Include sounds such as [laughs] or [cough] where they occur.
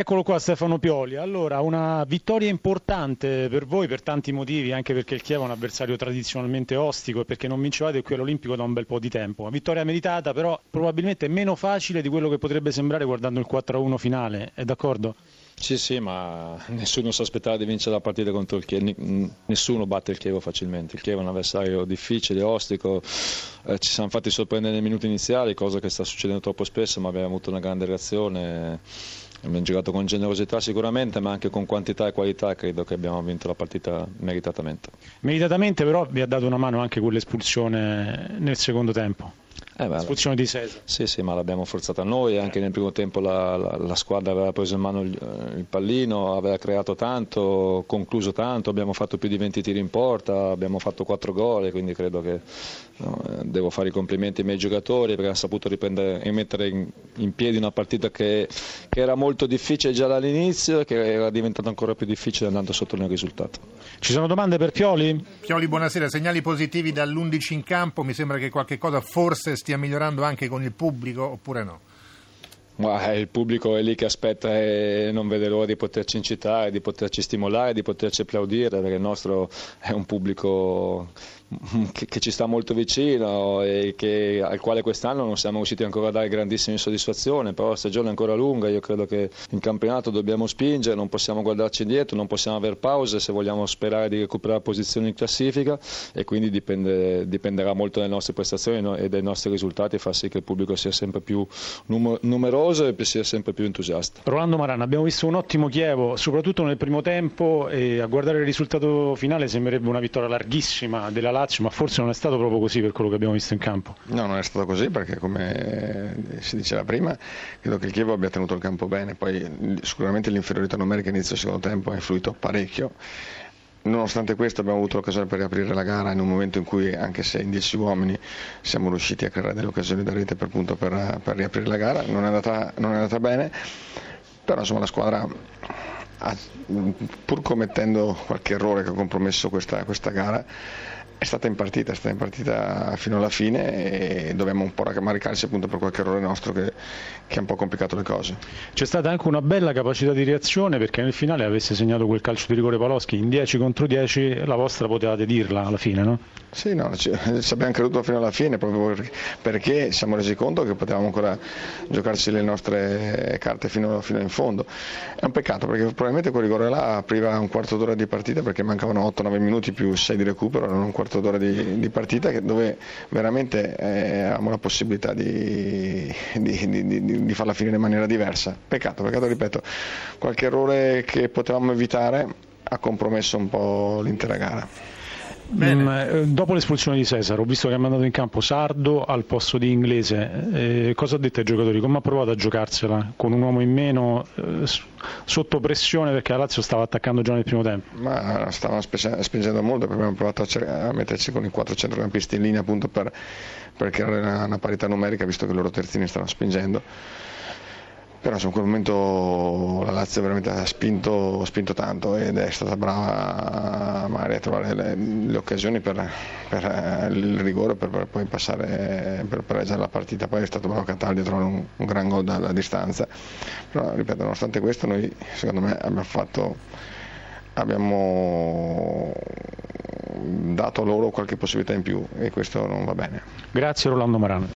Eccolo qua Stefano Pioli, allora una vittoria importante per voi per tanti motivi, anche perché il Chievo è un avversario tradizionalmente ostico e perché non vincevate qui all'Olimpico da un bel po' di tempo. Una vittoria meritata però probabilmente meno facile di quello che potrebbe sembrare guardando il 4-1 finale, è d'accordo? Sì, sì, ma [laughs] nessuno si aspettava di vincere la partita contro il Chievo, nessuno batte il Chievo facilmente, il Chievo è un avversario difficile, ostico, eh, ci siamo fatti sorprendere nei minuti iniziali, cosa che sta succedendo troppo spesso, ma abbiamo avuto una grande reazione Abbiamo giocato con generosità sicuramente, ma anche con quantità e qualità credo che abbiamo vinto la partita meritatamente. Meritatamente però vi ha dato una mano anche quell'espulsione nel secondo tempo. Eh beh, Espulsione di Cesar. Sì, sì, ma l'abbiamo forzata noi, anche nel primo tempo la, la, la squadra aveva preso in mano il, il, pallino, aveva creato tanto, concluso tanto, abbiamo fatto più di 20 tiri in porta, abbiamo fatto 4 gol, quindi credo che no, devo fare i complimenti ai miei giocatori perché hanno saputo riprendere e mettere in, in piedi una partita che, che, era molto difficile già dall'inizio e che era diventata ancora più difficile andando sotto il risultato. Ci sono domande per Pioli? Pioli, buonasera, segnali positivi dall'11 in campo, mi sembra che qualche cosa forse stia migliorando anche con il pubblico oppure no? Ma il pubblico è lì che aspetta e non vede l'ora di poterci incitare, di poterci stimolare, di poterci applaudire, perché il nostro è un pubblico che, che ci sta molto vicino e che, al quale quest'anno non siamo riusciti ancora a dare grandissime soddisfazioni, però la stagione è ancora lunga, io credo che in campionato dobbiamo spingere, non possiamo guardarci indietro, non possiamo avere pause se vogliamo sperare di recuperare posizioni in classifica e quindi dipende, dipenderà molto dalle nostre prestazioni e dai nostri risultati far sì che il pubblico sia sempre più numeroso e sia sempre più entusiasta. Rolando Marana, abbiamo visto un ottimo Chievo, soprattutto nel primo tempo e a guardare il risultato finale sembrerebbe una vittoria larghissima della Lazio, ma forse non è stato proprio così per quello che abbiamo visto in campo. No, non è stato così perché come si diceva prima, credo che il Chievo abbia tenuto il campo bene, poi sicuramente l'inferiorità numerica inizio del secondo tempo ha influito parecchio. Nonostante questo abbiamo avuto l'occasione per riaprire la gara in un momento in cui, anche se in 10 uomini, siamo riusciti a creare delle occasioni da rete per, punto, per, per riaprire la gara. Non è, andata, non è andata bene, però insomma la squadra pur commettendo qualche errore che ha compromesso questa, questa gara, è stata in partita, è stata in partita fino alla fine e dobbiamo un po' rammaricarci appunto per qualche errore nostro che, che, ha un po' complicato le cose. C'è stata anche una bella capacità di reazione perché nel finale avesse segnato quel calcio di rigore Paloschi in 10 contro 10 la vostra potevate dirla alla fine, no? Sì, no, ci, ci abbiamo creduto fino alla fine proprio perché siamo resi conto che potevamo ancora giocarci le nostre carte fino, fino in fondo. È un peccato perché probabilmente quel rigore là apriva un quarto d'ora di partita perché mancavano 8-9 minuti più 6 di recupero, erano un quarto d'ora di, di partita dove veramente eh, avevamo la possibilità di, di, di, farla finire in maniera diversa. Peccato, peccato, ripeto, qualche errore che potevamo evitare ha compromesso un po' l'intera gara. Mm, eh, dopo l'espulsione di Cesaro, ho visto che ha mandato in campo Sardo al posto di Inglese. Eh, cosa ha detto ai giocatori? Come ha provato a giocarsela con un uomo in meno, eh, sotto pressione perché la Lazio stava attaccando già nel primo tempo? Ma stavano spingendo molto perché abbiamo provato a, a, metterci con i quattro centrocampisti in linea appunto per, per creare una, una parità numerica visto che i loro terzini stavano spingendo però in quel momento la Lazio veramente ha spinto, spinto, tanto ed è stata brava magari a trovare le, le occasioni per, per, eh, il rigore per, per poi passare per pareggiare la partita. Poi è stato bravo Cataldi a trovare un, un gran gol dalla distanza. Però ripeto nonostante questo noi secondo me abbiamo fatto abbiamo dato loro qualche possibilità in più e questo non va bene. Grazie Rolando Marano